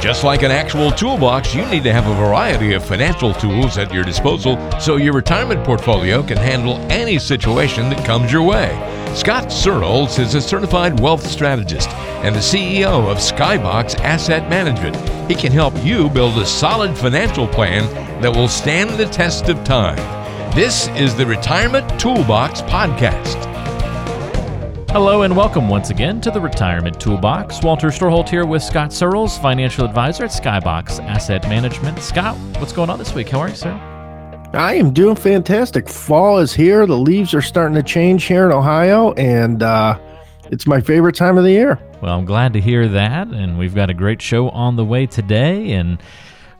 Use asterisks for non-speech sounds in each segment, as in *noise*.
Just like an actual toolbox, you need to have a variety of financial tools at your disposal so your retirement portfolio can handle any situation that comes your way. Scott Searles is a certified wealth strategist and the CEO of Skybox Asset Management. He can help you build a solid financial plan that will stand the test of time. This is the Retirement Toolbox Podcast. Hello and welcome once again to the Retirement Toolbox. Walter Storholt here with Scott Searles, financial advisor at Skybox Asset Management. Scott, what's going on this week? How are you, sir? I am doing fantastic. Fall is here. The leaves are starting to change here in Ohio, and uh, it's my favorite time of the year. Well, I'm glad to hear that, and we've got a great show on the way today, and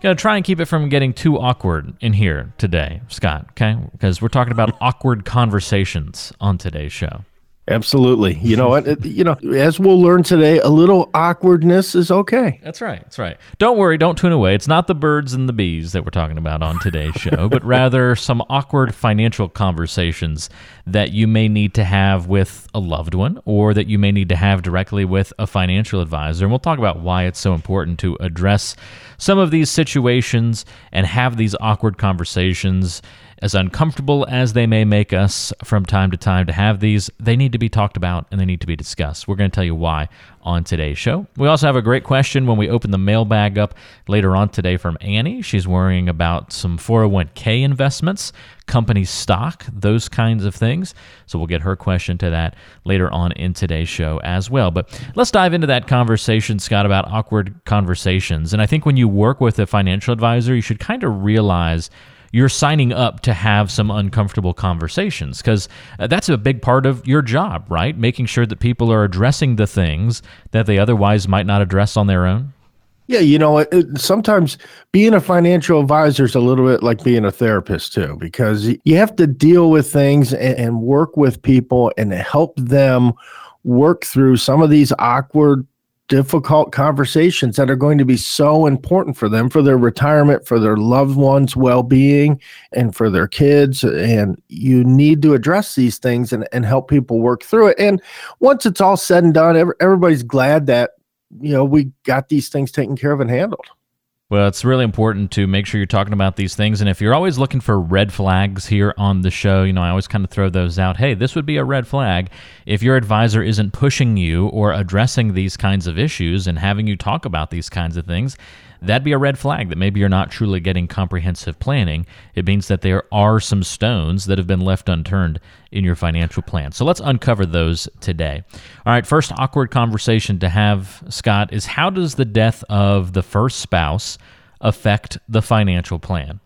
going to try and keep it from getting too awkward in here today, Scott. Okay, because we're talking about *laughs* awkward conversations on today's show. Absolutely. You know what? you know, as we'll learn today, a little awkwardness is okay. That's right. That's right. Don't worry. Don't tune away. It's not the birds and the bees that we're talking about on today's *laughs* show, but rather some awkward financial conversations that you may need to have with a loved one or that you may need to have directly with a financial advisor. And we'll talk about why it's so important to address some of these situations and have these awkward conversations as uncomfortable as they may make us from time to time to have these, they need to be talked about and they need to be discussed. We're going to tell you why on today's show. We also have a great question when we open the mailbag up later on today from Annie. She's worrying about some 401k investments, company stock, those kinds of things. So we'll get her question to that later on in today's show as well. But let's dive into that conversation, Scott, about awkward conversations. And I think when you work with a financial advisor, you should kind of realize you're signing up to have some uncomfortable conversations because uh, that's a big part of your job, right? Making sure that people are addressing the things that they otherwise might not address on their own. Yeah, you know, sometimes being a financial advisor is a little bit like being a therapist too, because you have to deal with things and work with people and help them work through some of these awkward difficult conversations that are going to be so important for them for their retirement for their loved ones well-being and for their kids. And you need to address these things and, and help people work through it. And once it's all said and done everybody's glad that you know we got these things taken care of and handled well, it's really important to make sure you're talking about these things. And if you're always looking for red flags here on the show, you know, I always kind of throw those out. Hey, this would be a red flag if your advisor isn't pushing you or addressing these kinds of issues and having you talk about these kinds of things that'd be a red flag that maybe you're not truly getting comprehensive planning. It means that there are some stones that have been left unturned in your financial plan. So let's uncover those today. All right, first awkward conversation to have, Scott, is how does the death of the first spouse affect the financial plan?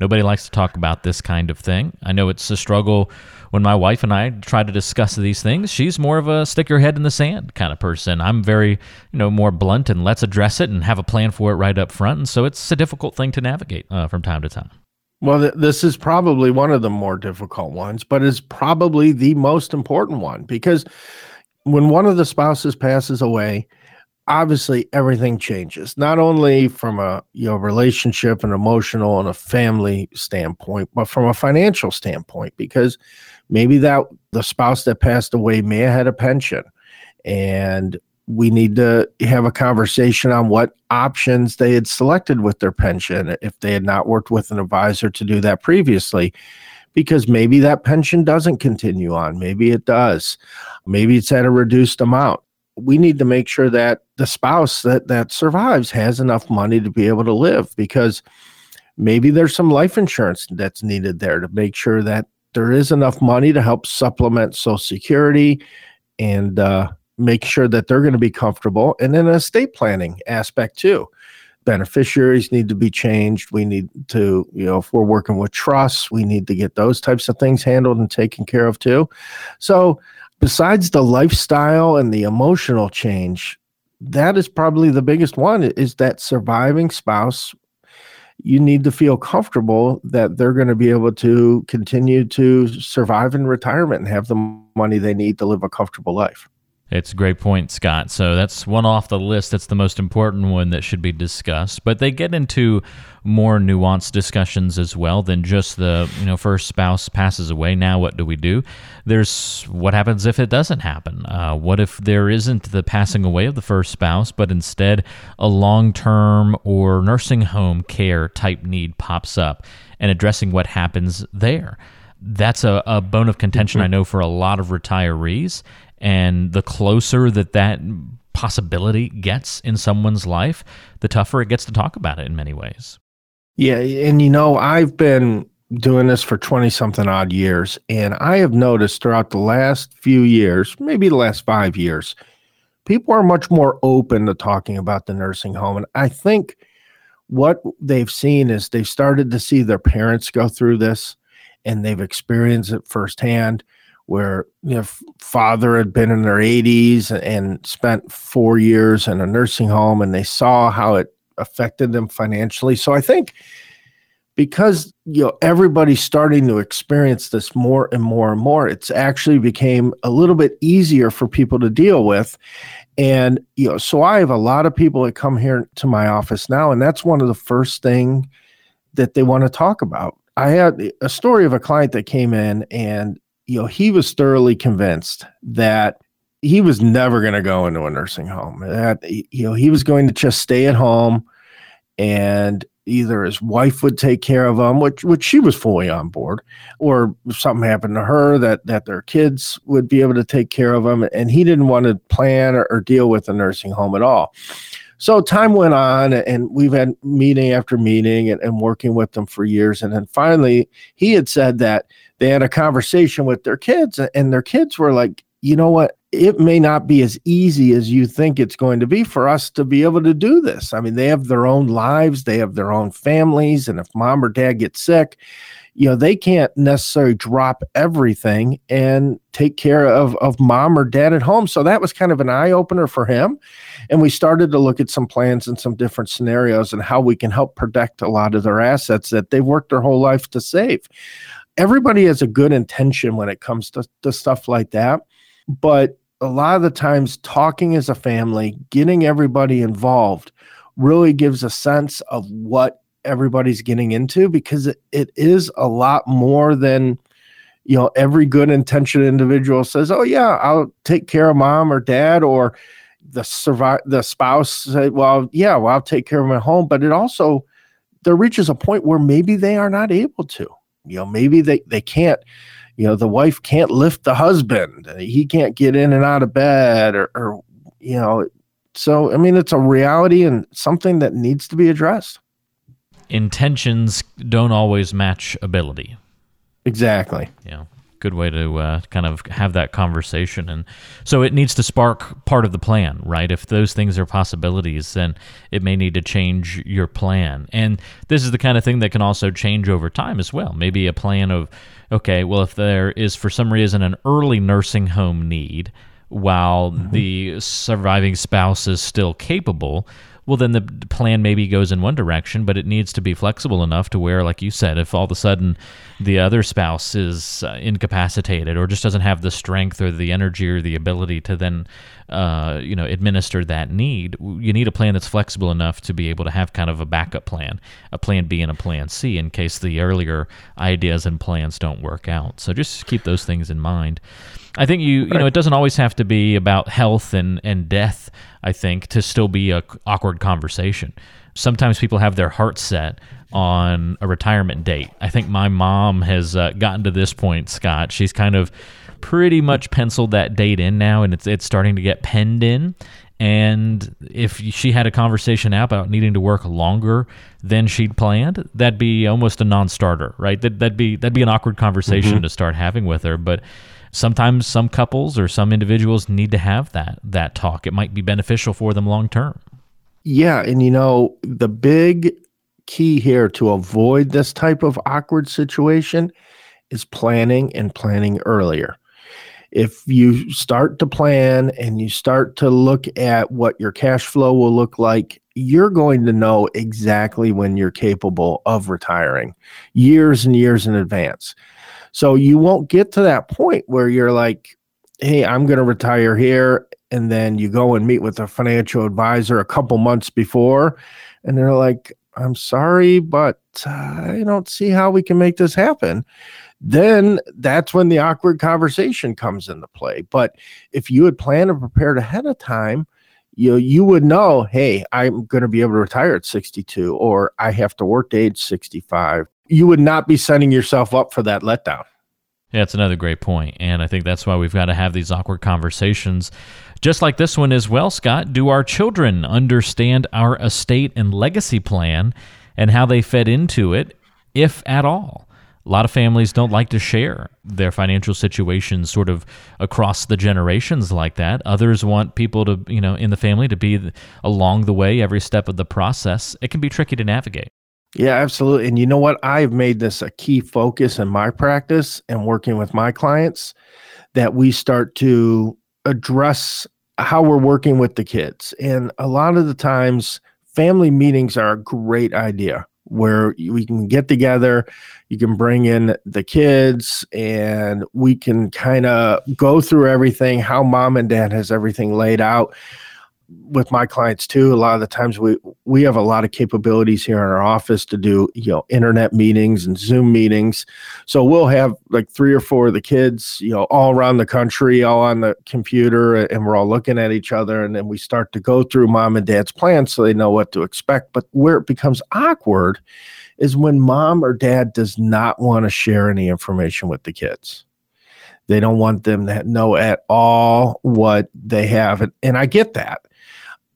Nobody likes to talk about this kind of thing. I know it's a struggle when my wife and I try to discuss these things. She's more of a stick your head in the sand kind of person. I'm very, you know, more blunt and let's address it and have a plan for it right up front. And so it's a difficult thing to navigate uh, from time to time. Well, th- this is probably one of the more difficult ones, but it's probably the most important one because when one of the spouses passes away, obviously everything changes not only from a you know relationship and emotional and a family standpoint but from a financial standpoint because maybe that the spouse that passed away may have had a pension and we need to have a conversation on what options they had selected with their pension if they had not worked with an advisor to do that previously because maybe that pension doesn't continue on maybe it does maybe it's at a reduced amount we need to make sure that the spouse that that survives has enough money to be able to live because maybe there's some life insurance that's needed there to make sure that there is enough money to help supplement social security and uh, make sure that they're going to be comfortable and then an estate planning aspect too. Beneficiaries need to be changed. We need to you know if we're working with trusts we need to get those types of things handled and taken care of too. So besides the lifestyle and the emotional change, that is probably the biggest one is that surviving spouse you need to feel comfortable that they're going to be able to continue to survive in retirement and have the money they need to live a comfortable life. It's a great point, Scott. So that's one off the list. That's the most important one that should be discussed. But they get into more nuanced discussions as well than just the you know first spouse passes away. Now what do we do? There's what happens if it doesn't happen. Uh, what if there isn't the passing away of the first spouse, but instead a long term or nursing home care type need pops up, and addressing what happens there. That's a, a bone of contention I know for a lot of retirees. And the closer that that possibility gets in someone's life, the tougher it gets to talk about it in many ways. Yeah. And, you know, I've been doing this for 20 something odd years. And I have noticed throughout the last few years, maybe the last five years, people are much more open to talking about the nursing home. And I think what they've seen is they've started to see their parents go through this and they've experienced it firsthand where you know father had been in their 80s and spent 4 years in a nursing home and they saw how it affected them financially. So i think because you know everybody's starting to experience this more and more and more it's actually became a little bit easier for people to deal with. And you know so i have a lot of people that come here to my office now and that's one of the first thing that they want to talk about. I had a story of a client that came in and you know he was thoroughly convinced that he was never going to go into a nursing home that you know he was going to just stay at home and either his wife would take care of him, which which she was fully on board, or if something happened to her, that that their kids would be able to take care of him, and he didn't want to plan or, or deal with a nursing home at all. So time went on, and we've had meeting after meeting and, and working with them for years, and then finally he had said that they had a conversation with their kids, and their kids were like, you know what? it may not be as easy as you think it's going to be for us to be able to do this. I mean, they have their own lives, they have their own families, and if mom or dad gets sick, you know, they can't necessarily drop everything and take care of, of mom or dad at home. So that was kind of an eye opener for him. And we started to look at some plans and some different scenarios and how we can help protect a lot of their assets that they've worked their whole life to save. Everybody has a good intention when it comes to, to stuff like that. But a lot of the times talking as a family, getting everybody involved really gives a sense of what everybody's getting into because it, it is a lot more than you know every good intentioned individual says oh yeah i'll take care of mom or dad or the survive the spouse say well yeah well i'll take care of my home but it also there reaches a point where maybe they are not able to you know maybe they they can't you know the wife can't lift the husband. He can't get in and out of bed or, or you know so i mean it's a reality and something that needs to be addressed. Intentions don't always match ability. Exactly. Yeah good way to uh, kind of have that conversation. And so it needs to spark part of the plan, right? If those things are possibilities, then it may need to change your plan. And this is the kind of thing that can also change over time as well. Maybe a plan of, okay, well, if there is for some reason an early nursing home need while mm-hmm. the surviving spouse is still capable, well, then the plan maybe goes in one direction, but it needs to be flexible enough to where, like you said, if all of a sudden the other spouse is uh, incapacitated or just doesn't have the strength or the energy or the ability to then, uh, you know, administer that need, you need a plan that's flexible enough to be able to have kind of a backup plan, a plan B and a plan C in case the earlier ideas and plans don't work out. So just keep those things in mind. I think you you know it doesn't always have to be about health and and death. I think to still be a awkward conversation. Sometimes people have their heart set on a retirement date. I think my mom has uh, gotten to this point, Scott. She's kind of pretty much penciled that date in now, and it's it's starting to get penned in. And if she had a conversation now about needing to work longer than she'd planned, that'd be almost a non-starter, right? That that'd be that'd be an awkward conversation mm-hmm. to start having with her. But sometimes some couples or some individuals need to have that that talk. It might be beneficial for them long term. Yeah, and you know, the big key here to avoid this type of awkward situation is planning and planning earlier. If you start to plan and you start to look at what your cash flow will look like, you're going to know exactly when you're capable of retiring years and years in advance. So you won't get to that point where you're like, hey, I'm going to retire here and then you go and meet with a financial advisor a couple months before and they're like i'm sorry but uh, i don't see how we can make this happen. Then that's when the awkward conversation comes into play. But if you had planned and prepared ahead of time you you would know hey i'm going to be able to retire at 62 or i have to work to age 65 you would not be setting yourself up for that letdown yeah, it's another great point. And I think that's why we've got to have these awkward conversations, just like this one as well, Scott. Do our children understand our estate and legacy plan and how they fed into it, if at all? A lot of families don't like to share their financial situations sort of across the generations like that. Others want people to, you know, in the family to be along the way every step of the process. It can be tricky to navigate. Yeah, absolutely. And you know what? I've made this a key focus in my practice and working with my clients that we start to address how we're working with the kids. And a lot of the times, family meetings are a great idea where we can get together, you can bring in the kids, and we can kind of go through everything, how mom and dad has everything laid out with my clients too a lot of the times we we have a lot of capabilities here in our office to do you know internet meetings and zoom meetings. So we'll have like three or four of the kids you know all around the country all on the computer and we're all looking at each other and then we start to go through mom and dad's plans so they know what to expect. But where it becomes awkward is when mom or dad does not want to share any information with the kids. They don't want them to know at all what they have and, and i get that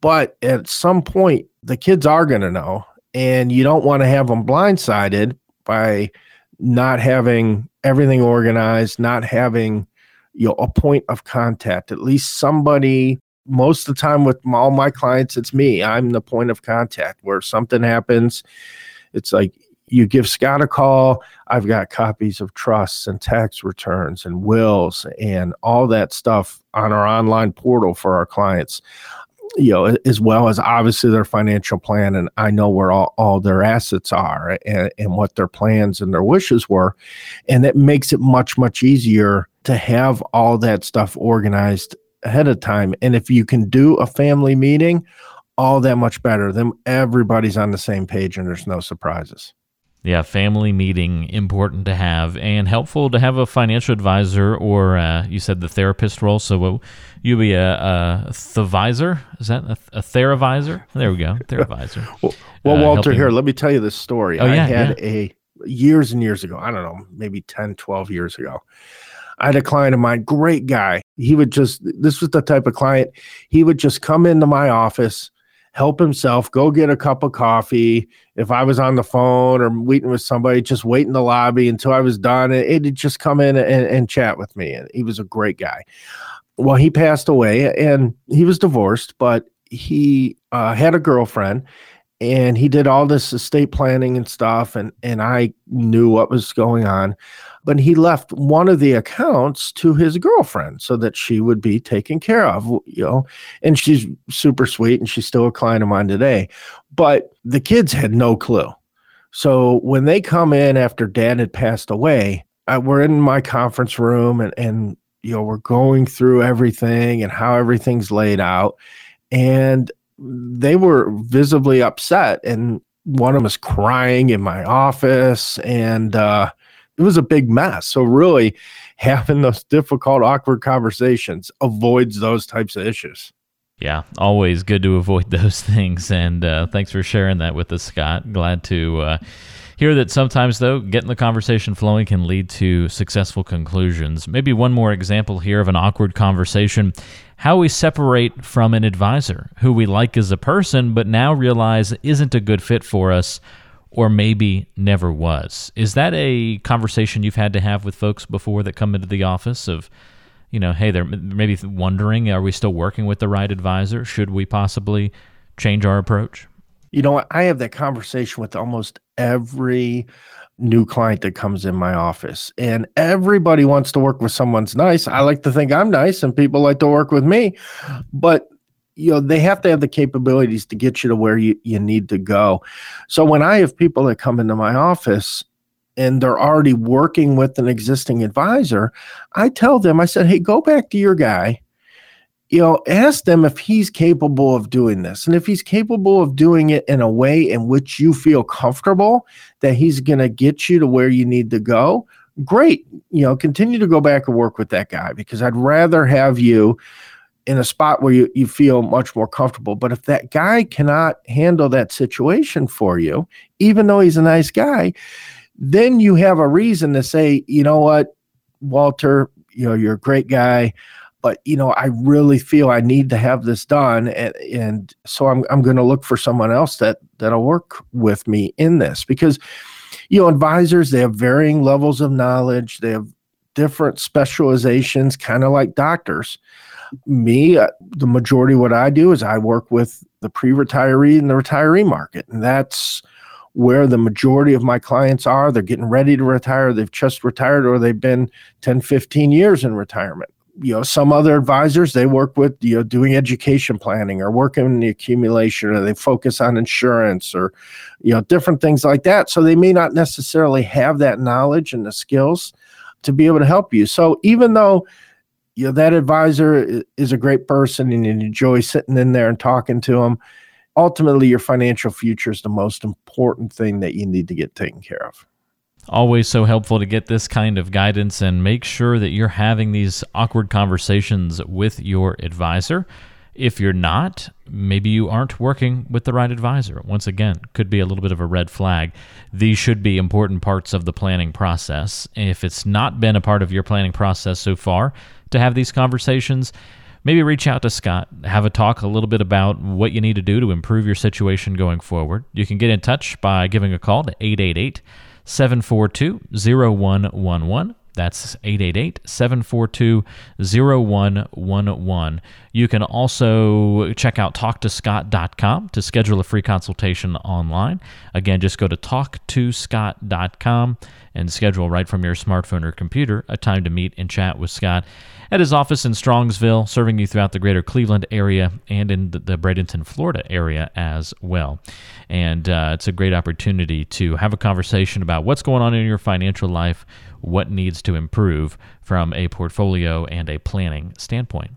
but at some point, the kids are going to know, and you don't want to have them blindsided by not having everything organized, not having you know a point of contact. At least somebody. Most of the time, with all my clients, it's me. I'm the point of contact. Where something happens, it's like you give Scott a call. I've got copies of trusts and tax returns and wills and all that stuff on our online portal for our clients you know, as well as obviously their financial plan. And I know where all, all their assets are and, and what their plans and their wishes were. And it makes it much, much easier to have all that stuff organized ahead of time. And if you can do a family meeting, all that much better. Then everybody's on the same page and there's no surprises. Yeah, family meeting important to have and helpful to have a financial advisor or uh, you said the therapist role. So you'll be a, a thevisor? Is that a, a theravisor? There we go, *laughs* theravisor. well, well uh, Walter, here, let me tell you this story. Oh, yeah, I had yeah. a years and years ago, I don't know, maybe 10, 12 years ago. I had a client of mine, great guy. He would just, this was the type of client, he would just come into my office help himself, go get a cup of coffee. If I was on the phone or meeting with somebody, just wait in the lobby until I was done. It'd just come in and, and chat with me. And he was a great guy. Well, he passed away and he was divorced, but he uh, had a girlfriend and he did all this estate planning and stuff and and I knew what was going on but he left one of the accounts to his girlfriend so that she would be taken care of, you know. And she's super sweet and she's still a client of mine today. But the kids had no clue. So when they come in after dad had passed away, I, we're in my conference room and, and, you know, we're going through everything and how everything's laid out. And they were visibly upset. And one of them was crying in my office. And, uh, it was a big mess. So really *laughs* having those difficult, awkward conversations avoids those types of issues. Yeah, always good to avoid *laughs* those things. And uh, thanks for sharing that with us, Scott. Glad to uh, hear that sometimes, though, getting the conversation flowing can lead to successful conclusions. Maybe one more example here of an awkward conversation how we separate from an advisor who we like as a person, but now realize isn't a good fit for us or maybe never was. Is that a conversation you've had to have with folks before that come into the office of, you know, hey, they're maybe wondering, are we still working with the right advisor? Should we possibly change our approach? You know, I have that conversation with almost every new client that comes in my office and everybody wants to work with someone's nice. I like to think i'm nice and people like to work with me but you know they have to have the capabilities to get you to where you, you need to go. So when i have people that come into my office and they're already working with an existing advisor i tell them i said hey go back to your guy you know, ask them if he's capable of doing this. And if he's capable of doing it in a way in which you feel comfortable that he's going to get you to where you need to go, great. You know, continue to go back and work with that guy because I'd rather have you in a spot where you, you feel much more comfortable. But if that guy cannot handle that situation for you, even though he's a nice guy, then you have a reason to say, you know what, Walter, you know, you're a great guy but you know, I really feel I need to have this done, and, and so I'm I'm going to look for someone else that that'll work with me in this because, you know, advisors they have varying levels of knowledge, they have different specializations, kind of like doctors. Me, uh, the majority of what I do is I work with the pre-retiree and the retiree market, and that's where the majority of my clients are. They're getting ready to retire, they've just retired, or they've been 10, 15 years in retirement you know some other advisors they work with you know doing education planning or working in the accumulation or they focus on insurance or you know different things like that. So they may not necessarily have that knowledge and the skills to be able to help you. So even though you know that advisor is a great person and you enjoy sitting in there and talking to them ultimately your financial future is the most important thing that you need to get taken care of Always so helpful to get this kind of guidance and make sure that you're having these awkward conversations with your advisor. If you're not, maybe you aren't working with the right advisor. Once again, could be a little bit of a red flag. These should be important parts of the planning process. If it's not been a part of your planning process so far to have these conversations, maybe reach out to Scott, have a talk a little bit about what you need to do to improve your situation going forward. You can get in touch by giving a call to 888 742 0111. That's 888 742 0111. You can also check out talktoscott.com to schedule a free consultation online. Again, just go to talktoscott.com and schedule right from your smartphone or computer a time to meet and chat with Scott at his office in Strongsville, serving you throughout the greater Cleveland area and in the, the Bradenton, Florida area as well. And uh, it's a great opportunity to have a conversation about what's going on in your financial life, what needs to improve from a portfolio and a planning standpoint.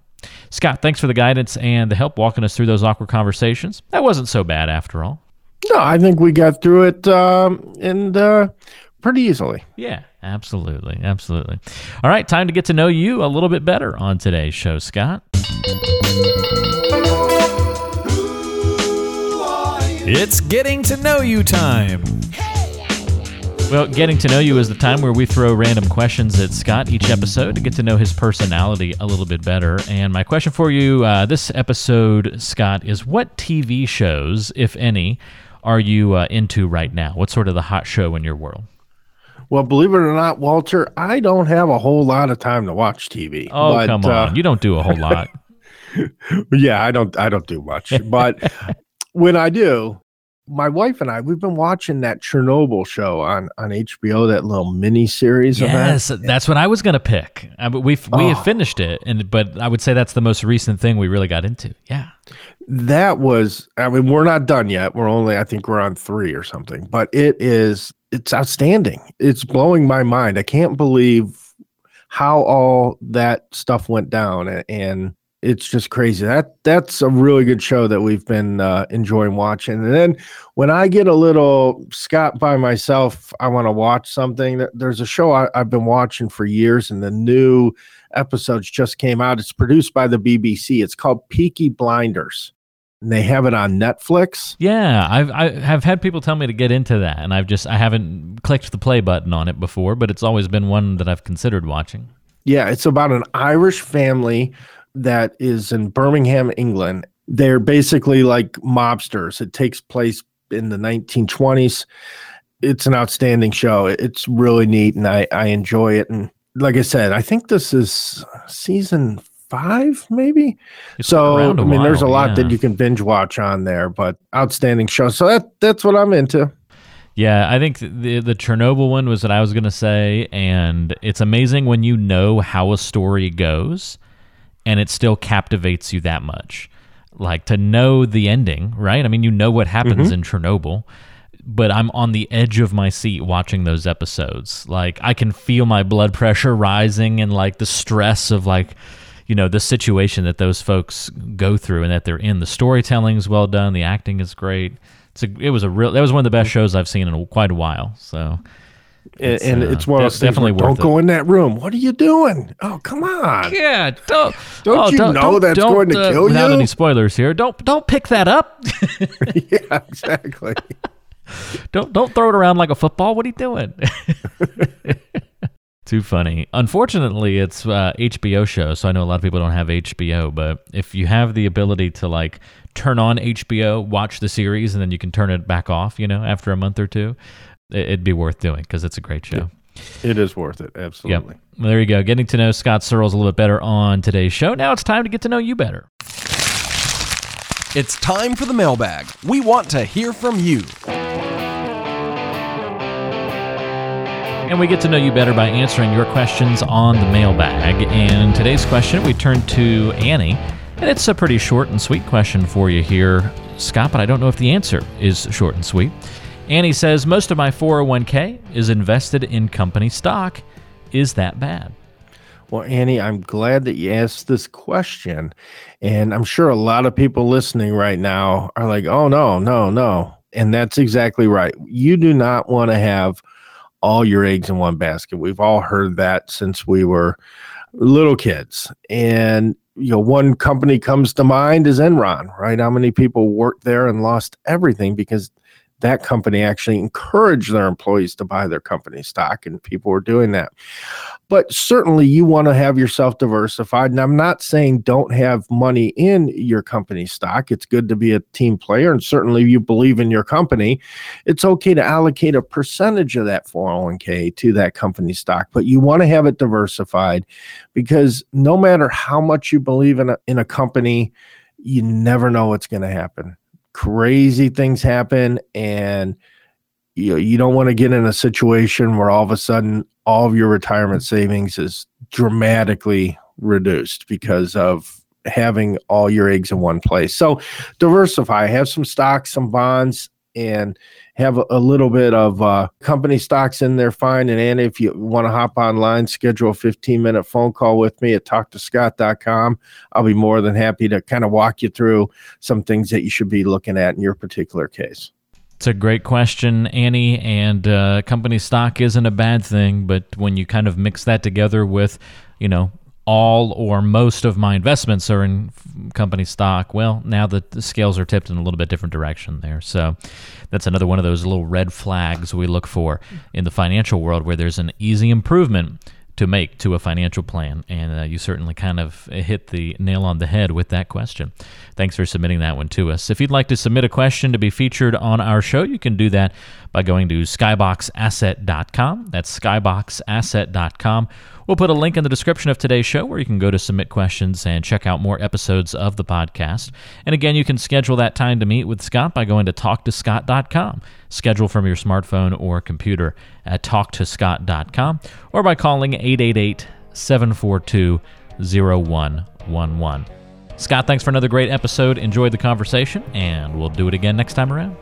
Scott, thanks for the guidance and the help walking us through those awkward conversations. That wasn't so bad after all. No, I think we got through it um, and uh, pretty easily. Yeah, absolutely. Absolutely. All right, time to get to know you a little bit better on today's show, Scott. It's getting to know you time. Well, getting to know you is the time where we throw random questions at Scott each episode to get to know his personality a little bit better. And my question for you uh, this episode, Scott, is what TV shows, if any, are you uh, into right now? What's sort of the hot show in your world? Well, believe it or not, Walter, I don't have a whole lot of time to watch TV. Oh, but, come on. Uh, you don't do a whole lot. *laughs* *laughs* yeah, I don't I don't do much. But when I do, my wife and I, we've been watching that Chernobyl show on on HBO, that little mini series. Yes, that. that's what I was going to pick. Uh, but we we oh. have finished it, and but I would say that's the most recent thing we really got into. Yeah, that was. I mean, we're not done yet. We're only, I think, we're on three or something. But it is, it's outstanding. It's blowing my mind. I can't believe how all that stuff went down, and, it's just crazy. That that's a really good show that we've been uh, enjoying watching. And then when I get a little Scott by myself, I want to watch something. There's a show I, have been watching for years, and the new episodes just came out. It's produced by the BBC. It's called Peaky Blinders. And they have it on Netflix. Yeah, I've I have had people tell me to get into that, and I've just I haven't clicked the play button on it before, but it's always been one that I've considered watching. Yeah, it's about an Irish family that is in Birmingham, England. They're basically like mobsters. It takes place in the 1920s. It's an outstanding show. It's really neat and I, I enjoy it. And like I said, I think this is season five, maybe. It's so I mean, while, there's a lot yeah. that you can binge watch on there, but outstanding show. So that that's what I'm into. Yeah, I think the the Chernobyl one was what I was gonna say, and it's amazing when you know how a story goes and it still captivates you that much. Like to know the ending, right? I mean, you know what happens mm-hmm. in Chernobyl, but I'm on the edge of my seat watching those episodes. Like I can feel my blood pressure rising and like the stress of like you know the situation that those folks go through and that they're in. The storytelling is well done. The acting is great. It's a, it was a real. That was one of the best shows I've seen in a, quite a while. So. And It's, and uh, it's one of those definitely where, worth don't go in that room. What are you doing? Oh, come on. Yeah, don't. Don't oh, you know that's going to uh, kill Without you? any spoilers here, don't don't pick that up. *laughs* *laughs* yeah, exactly. don't don't throw it around like a football. What are you doing? *laughs* Too funny. Unfortunately, it's uh, HBO show, so I know a lot of people don't have HBO. But if you have the ability to like turn on HBO, watch the series, and then you can turn it back off, you know, after a month or two, it- it'd be worth doing because it's a great show. It is worth it. Yep. Absolutely. Well, there you go. Getting to know Scott Searles a little bit better on today's show. Now it's time to get to know you better. It's time for the mailbag. We want to hear from you. And we get to know you better by answering your questions on the mailbag. And today's question, we turn to Annie. And it's a pretty short and sweet question for you here, Scott, but I don't know if the answer is short and sweet. Annie says, Most of my 401k is invested in company stock. Is that bad? Well, Annie, I'm glad that you asked this question. And I'm sure a lot of people listening right now are like, oh, no, no, no. And that's exactly right. You do not want to have all your eggs in one basket. We've all heard that since we were little kids. And, you know, one company comes to mind is Enron, right? How many people worked there and lost everything because that company actually encouraged their employees to buy their company stock, and people were doing that. But certainly, you want to have yourself diversified. And I'm not saying don't have money in your company stock. It's good to be a team player, and certainly, you believe in your company. It's okay to allocate a percentage of that 401k to that company stock, but you want to have it diversified because no matter how much you believe in a, in a company, you never know what's going to happen crazy things happen and you know, you don't want to get in a situation where all of a sudden all of your retirement savings is dramatically reduced because of having all your eggs in one place. So diversify, have some stocks, some bonds, and have a, little bit of uh, company stocks in there. Fine. And Anna, if you want to hop online, schedule a 15 minute phone call with me at talktoscott.com. I'll be more than happy to kind of walk you through some things that you should be looking at in your particular case. It's a great question, Annie. And uh, company stock isn't a bad thing, but when you kind of mix that together with, you know, all or most of my investments are in company stock, well, now the, the scales are tipped in a little bit different direction there. So that's another one of those little red flags we look for in the financial world where there's an easy improvement to make to a financial plan. And uh, you certainly kind of hit the nail on the head with that question. Thanks for submitting that one to us. If you'd like to submit a question to be featured on our show, you can do that by going to skyboxasset.com. That's skyboxasset.com. We'll put a link in the description of today's show where you can go to submit questions and check out more episodes of the podcast. And again, you can schedule that time to meet with Scott by going to talktoscott.com. Schedule from your smartphone or computer at talktoscott.com or by calling 888 742 0111. Scott, thanks for another great episode. Enjoyed the conversation, and we'll do it again next time around.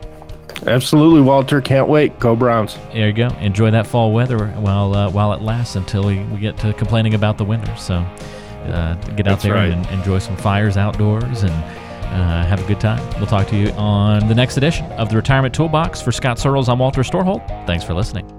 Absolutely, Walter. Can't wait. Go Browns. There you go. Enjoy that fall weather while uh, while it lasts until we, we get to complaining about the winter. So uh, get out That's there right. and enjoy some fires outdoors and uh, have a good time. We'll talk to you on the next edition of the Retirement Toolbox. For Scott Searles, I'm Walter Storholt. Thanks for listening.